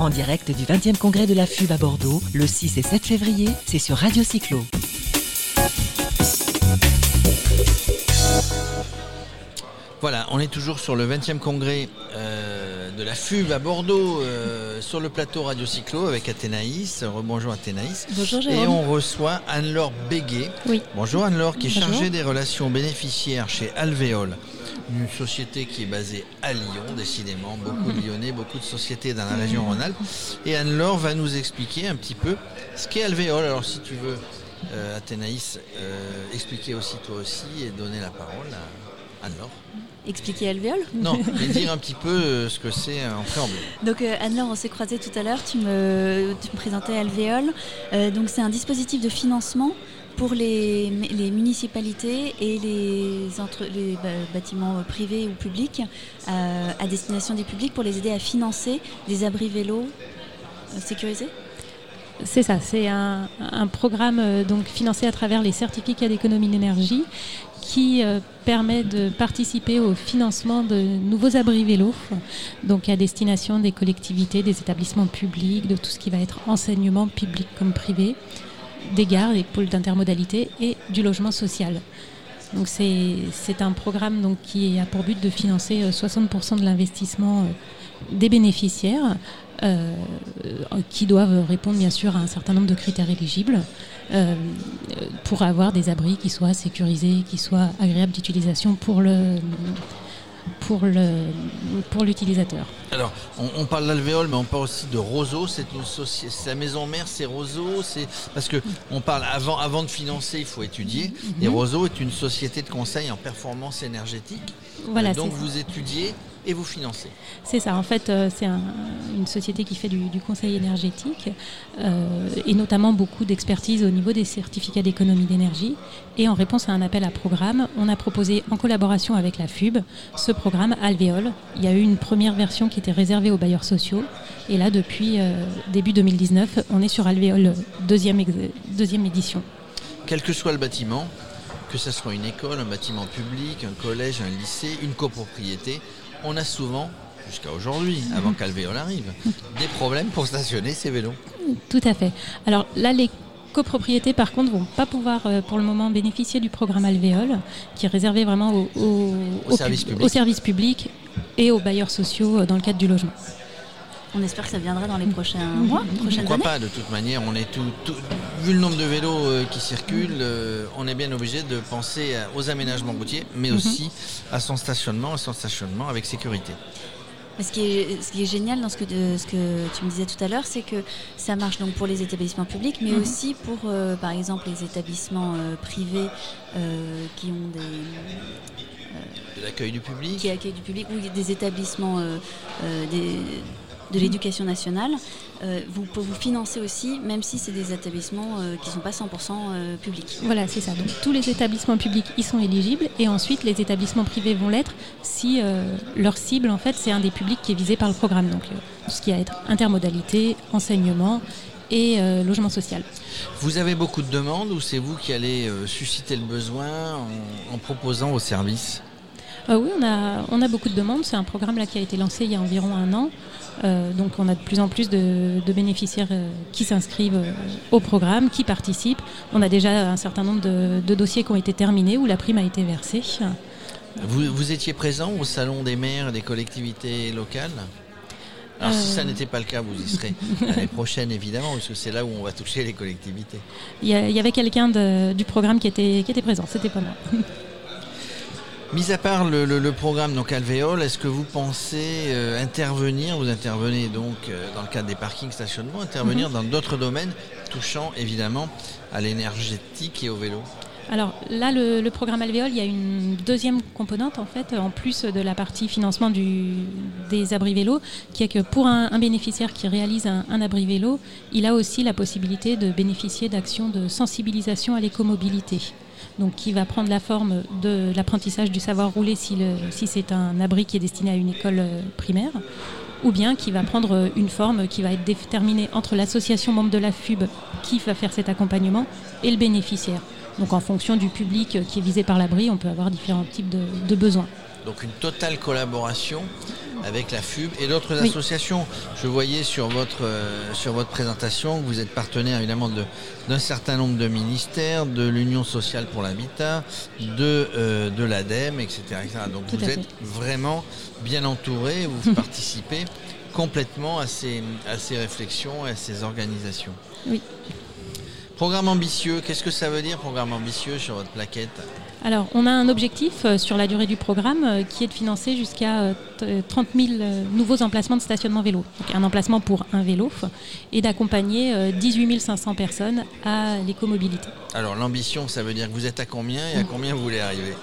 En direct du 20e congrès de la FUB à Bordeaux, le 6 et 7 février, c'est sur Radio Cyclo. Voilà, on est toujours sur le 20e congrès euh, de la FUB à Bordeaux, euh, sur le plateau Radio Cyclo avec Athénaïs. Rebonjour Athénaïs. Bonjour Et Jérôme. on reçoit Anne-Laure Béguet. Oui. Bonjour Anne-Laure, qui est Bonjour. chargée des relations bénéficiaires chez Alvéole, une société qui est basée à Lyon, décidément. Beaucoup de Lyonnais, beaucoup de sociétés dans la région Rhône-Alpes. Et Anne-Laure va nous expliquer un petit peu ce qu'est Alvéole. Alors si tu veux, euh, Athénaïs, euh, expliquer aussi toi aussi et donner la parole à Anne-Laure. Expliquer alvéole? Non, mais dire un petit peu euh, ce que c'est en préambule. Donc euh, Anne-Laure, on s'est croisés tout à l'heure, tu me, tu me présentais Alvéole. Donc c'est un dispositif de financement pour les, municipalités et les, entre, les ba- bâtiments privés ou publics euh, à destination des publics pour les aider à financer des abris vélos euh, sécurisés? C'est ça, c'est un, programme euh, donc financé à travers les certificats d'économie d'énergie qui permet de participer au financement de nouveaux abris vélos, donc à destination des collectivités, des établissements publics, de tout ce qui va être enseignement public comme privé, des gares, des pôles d'intermodalité et du logement social. Donc c'est un programme donc, qui a pour but de financer euh, 60% de l'investissement euh, des bénéficiaires euh, qui doivent répondre bien sûr à un certain nombre de critères éligibles euh, pour avoir des abris qui soient sécurisés, qui soient agréables d'utilisation pour le pour le pour l'utilisateur. Alors, on, on parle d'alvéole, mais on parle aussi de Roseau. C'est une société, c'est la maison mère, c'est Roseau. C'est parce que on parle avant, avant de financer, il faut étudier. Et Roseau est une société de conseil en performance énergétique. Voilà, Euh, donc vous étudiez et vous financez. C'est ça, en fait, euh, c'est un- une société qui fait du, du conseil énergétique euh, et notamment beaucoup d'expertise au niveau des certificats d'économie d'énergie. Et en réponse à un appel à programme, on a proposé en collaboration avec la FUB ce programme Alvéole. Il y a eu une première version qui était réservée aux bailleurs sociaux. Et là, depuis euh, début 2019, on est sur Alvéole deuxième, deuxième édition. Quel que soit le bâtiment, que ce soit une école, un bâtiment public, un collège, un lycée, une copropriété, on a souvent, jusqu'à aujourd'hui, avant qu'Alvéole arrive, des problèmes pour stationner ces vélos. Tout à fait. Alors là, les copropriétés, par contre, vont pas pouvoir euh, pour le moment bénéficier du programme Alvéole, qui est réservé vraiment aux au, Au services publics et aux bailleurs sociaux euh, dans le cadre du logement. On espère que ça viendra dans les prochains mois, prochaines Pourquoi années. pas, de toute manière, on est tout, tout- vu le nombre de vélos euh, qui circulent, euh, on est bien obligé de penser aux aménagements routiers, mais aussi à son stationnement, à son stationnement avec sécurité. Ce qui, est, ce qui est génial dans ce que, de- ce que tu me disais tout à l'heure, c'est que ça marche donc pour les établissements publics, mais aussi pour, euh, par exemple, les établissements euh, privés euh, qui ont des, De l'accueil du public, qui accueillent du public ou des établissements euh, euh, des- de l'éducation nationale. euh, vous pouvez vous financer aussi, même si c'est des établissements euh, qui ne sont pas 100% euh, publics. Voilà, c'est ça. Donc tous les établissements publics y sont éligibles et ensuite les établissements privés vont l'être si euh, leur cible, en fait, c'est un des publics qui est visé par le programme. Donc euh, tout ce qui va être intermodalité, enseignement et euh, logement social. vous avez beaucoup de demandes ou c'est vous qui allez euh, susciter le besoin en, en proposant vos services? Euh, oui, on a, on a beaucoup de demandes. C'est un programme là, qui a été lancé il y a environ un an. Euh, donc on a de plus en plus de, de bénéficiaires euh, qui s'inscrivent euh, au programme, qui participent. On a déjà un certain nombre de, de dossiers qui ont été terminés où la prime a été versée. vous, vous étiez présent au salon des maires et des collectivités locales? Alors si ça n'était pas le cas, vous y serez l'année prochaine évidemment, parce que c'est là où on va toucher les collectivités. Il y, avait quelqu'un du programme qui était, qui était présent, c'était pas moi. Mis à part le, le- le programme donc Alvéole, est-ce que vous pensez euh, intervenir, vous intervenez donc euh, dans le cadre des parkings stationnement, intervenir Mhm. dans d'autres domaines touchant évidemment à l'énergétique et au vélo? Alors là, le, le programme Alvéole, il y a une deuxième componente en fait, en plus de la partie financement du, des abris vélos, qui est que pour un, un bénéficiaire qui réalise un, un abri vélo, il a aussi la possibilité de bénéficier d'actions de sensibilisation à l'écomobilité. Donc qui va prendre la forme de l'apprentissage du savoir rouler si, c'est un abri qui est destiné à une école euh, primaire, ou bien qui va prendre euh, une forme qui va être déterminée entre l'association membre de la FUB qui va faire cet accompagnement et le bénéficiaire. Donc en fonction du public qui est visé par l'abri, on peut avoir différents types de besoins. Donc une totale collaboration avec la FUB et d'autres Oui. associations. Je voyais sur votre, euh, sur votre présentation que vous êtes partenaire évidemment de- d'un certain nombre de ministères, de l'Union sociale pour l'habitat, de, euh, de l'ADEME, etc., etc. Donc Tout vous êtes fait. vraiment bien entouré, vous participez complètement à ces, à ces réflexions et à ces organisations. Oui. Programme ambitieux, qu'est-ce que ça veut dire programme ambitieux sur votre plaquette? Alors, on a un objectif euh, sur la durée du programme euh, qui est de financer jusqu'à euh, t- 30 000 euh, nouveaux emplacements de stationnement vélo. Donc, un emplacement pour un vélo et d'accompagner euh, 18 500 personnes à l'écomobilité. Alors l'ambition, ça veut dire que vous êtes à combien et à combien vous voulez arriver?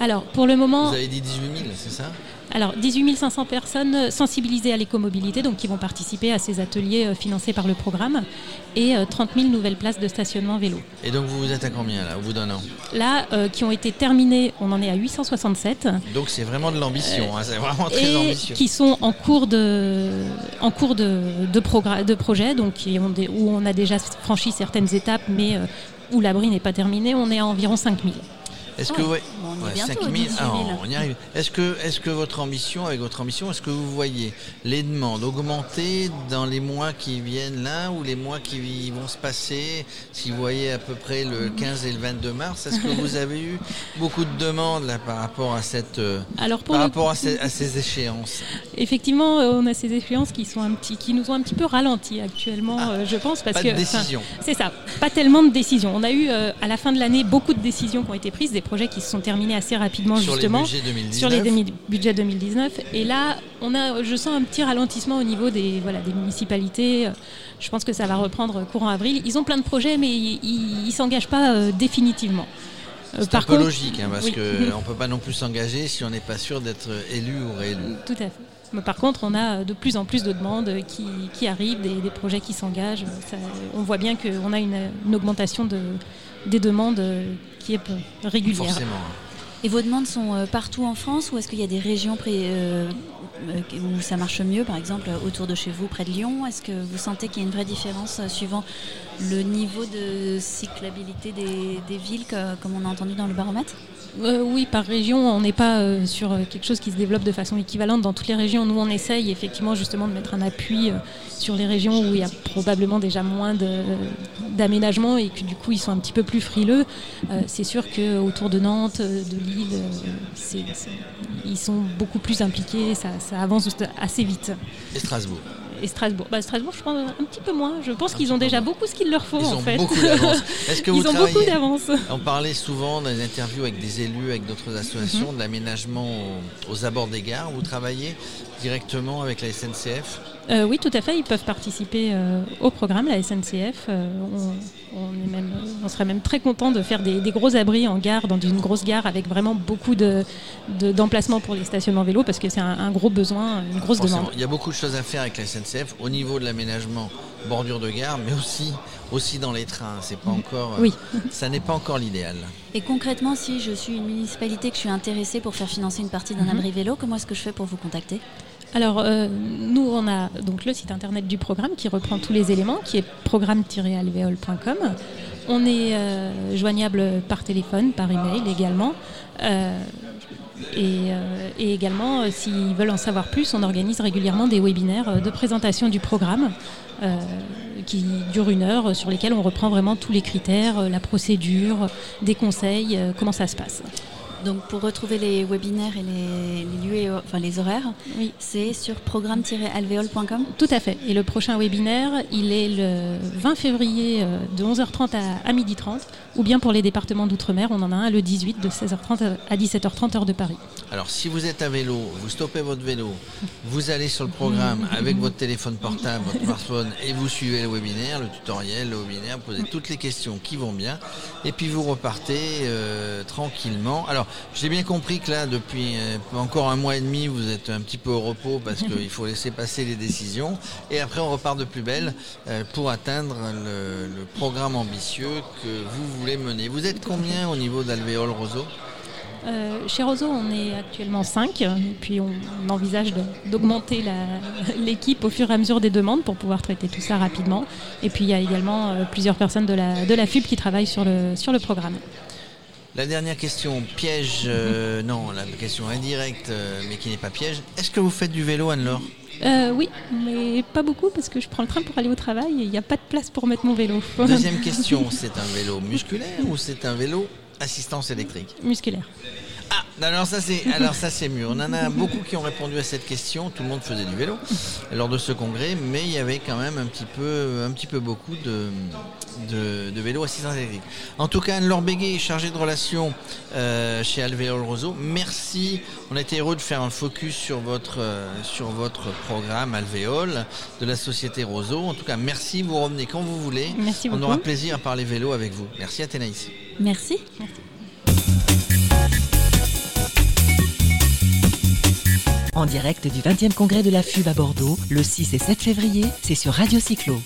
Alors, pour le moment, Vous avez dit 18 000, c'est ça? Alors 18 500 personnes euh, sensibilisées à l'écomobilité, donc qui vont participer à ces ateliers euh, financés par le programme, et euh, 30 000 nouvelles places de stationnement vélo. Et donc vous vous êtes à combien là, au bout d'un an? Là, euh, qui ont été terminées, on en est à 867. Donc c'est vraiment de l'ambition, hein, c'est vraiment très et ambitieux. qui sont en cours de, en cours de, de, projet, donc des- où on a déjà franchi certaines étapes, mais euh, où l'abri n'est pas terminé, on est à environ 5000. Est-ce Ah que ouais. ouais, Bon, on est ouais, bientôt 5 aux 000, 18 ah, 000. on y arrive. Est-ce que, est-ce que votre ambition, avec votre ambition, est-ce que vous voyez les demandes augmenter dans les mois qui viennent là ou les mois qui vont se passer? Si vous voyez à peu près le 15 et le 22 mars, est-ce que vous avez eu beaucoup de demandes là par rapport à cette, euh, Alors pour par rapport à ces, à ces échéances? Effectivement, euh, on a ces échéances qui, sont un petit, qui nous ont un petit peu ralenti actuellement, euh, je pense, parce Ah, Pas que de décision. c'est ça, pas tellement de décisions. On a eu euh, à la fin de l'année beaucoup de décisions qui ont été prises, des projets qui se sont terminés assez rapidement Sur justement budgets 2019 sur les budgets 2019. Et là, on a, je sens un petit ralentissement au niveau des, voilà, des municipalités. Je pense que ça va reprendre courant avril. Ils ont plein de projets, mais ils ne s'engagent pas euh, définitivement. Euh, C'est un par peu contre- logique, hein, parce Oui. qu'on ne peut pas non plus s'engager si on n'est pas sûr d'être élu ou réélu. Tout à fait. Mais par contre, on a de plus en plus de demandes qui, qui arrivent, des, des projets qui s'engagent. Ça- On voit bien qu'on a une, une augmentation de, des demandes qui est peu- régulière. Forcément. Et vos demandes sont euh, partout en France ou est-ce qu'il y a des régions euh, euh, où ça marche mieux, par exemple autour de chez vous, près de Lyon? Est-ce que vous sentez qu'il y a une vraie différence suivant le niveau de cyclabilité des, des villes, comme on a entendu dans le baromètre? Euh, oui, par région, on n'est pas euh, sur euh, quelque chose qui se développe de façon équivalente dans toutes les régions. Nous, on essaye effectivement justement de mettre un appui sur les régions où il y a probablement déjà moins de- d'aménagement et que du coup ils sont un petit peu plus frileux. C'est sûr qu'autour de Nantes, de Lille, ils sont beaucoup plus impliqués, ça, ça avance assez vite. Et Strasbourg? Et Strasbourg, bah, Strasbourg, je pense un petit peu moins. Je pense Un qu'ils ont déjà moins. beaucoup ce qu'il leur faut Ils en ont fait. beaucoup d'avance. Est-ce que vous Ils ont beaucoup d'avance. On parlait souvent dans les interviews avec des élus, avec d'autres associations, Mhm. de l'aménagement aux, aux abords des gares. Vous travaillez directement avec la SNCF Euh, oui, tout à fait. Ils peuvent participer euh, au programme, la SNCF. Euh, on, on est même, on serait même très content de faire des, des gros abris en gare, dans une grosse gare, avec vraiment beaucoup de, de- d'emplacements pour les stationnements vélos, parce que c'est un, un gros besoin, une grosse Forcément, demande. Il y a beaucoup de choses à faire avec la SNCF au niveau de l'aménagement bordure de gare, mais aussi, aussi dans les trains. C'est pas encore, euh, Oui. ça n'est pas encore l'idéal. Et concrètement, si je suis une municipalité, que je suis intéressée pour faire financer une partie d'un Mhm. abri vélo, comment est-ce que je fais pour vous contacter? Alors, euh, nous, on a donc le site internet du programme qui reprend tous les éléments, qui est programme-alvéole.com. On est euh, joignable par téléphone, par email également. Euh, et, et également, s'ils veulent en savoir plus, on organise régulièrement des webinaires de présentation du programme qui durent une heure, sur lesquels on reprend vraiment tous les critères, la procédure, des conseils, comment ça se passe. Donc pour retrouver les webinaires et les, les lieux, et- enfin les horaires, Oui. c'est sur programme-alvéole.com. Tout à fait. Et le prochain webinaire, il est le 20 février euh, de 11h30 à, à 12h30, ou bien pour les départements d'outre-mer, on en a un le 18 de 16h30 à 17h30 heure de Paris. Alors, si vous êtes à vélo, vous stoppez votre vélo, vous allez sur le programme avec votre téléphone portable, votre smartphone, et vous suivez le webinaire, le tutoriel, le webinaire, vous posez toutes les questions qui vont bien, et puis vous repartez euh, tranquillement. Alors, j'ai bien compris que là, depuis euh, encore un mois et demi, vous êtes un petit peu au repos parce qu'il faut laisser passer les décisions, et après on repart de plus belle euh, pour atteindre le, le programme ambitieux que vous voulez mener. Vous êtes combien au niveau d'Alvéole Roseau? Euh, chez Roseau, on est actuellement 5, et puis on, on envisage d'augmenter l'équipe au fur et à mesure des demandes pour pouvoir traiter tout ça rapidement. Et puis il y a également euh, plusieurs personnes de la, de la FUB qui travaillent sur le, sur le programme. La dernière question, piège, euh, non, la question indirecte, euh, mais qui n'est pas piège. Est-ce que vous faites du vélo, Anne-Laure? Euh, oui, mais pas beaucoup parce que je prends le train pour aller au travail et il n'y a pas de place pour mettre mon vélo. Deuxième question, c'est un vélo musculaire ou c'est un vélo assistance électrique? Musculaire. Alors ça c'est alors ça c'est mieux. On en a beaucoup qui ont répondu à cette question. Tout le monde faisait du vélo lors de ce congrès, mais il y avait quand même un petit peu un petit peu beaucoup de de, de vélos assistance électrique. En tout cas, Anne-Laure Béguet, chargée de relations euh, chez Alvéole Roseau. Merci. On a été heureux de faire un focus sur votre euh, sur votre programme Alvéole de la société Roseau. En tout cas, merci. Vous revenez quand vous voulez. Merci On beaucoup. aura plaisir à parler vélo avec vous. Merci Athénaïs. Merci. En direct du 20e congrès de la FUB à Bordeaux, le 6 et 7 février, c'est sur Radio Cyclo.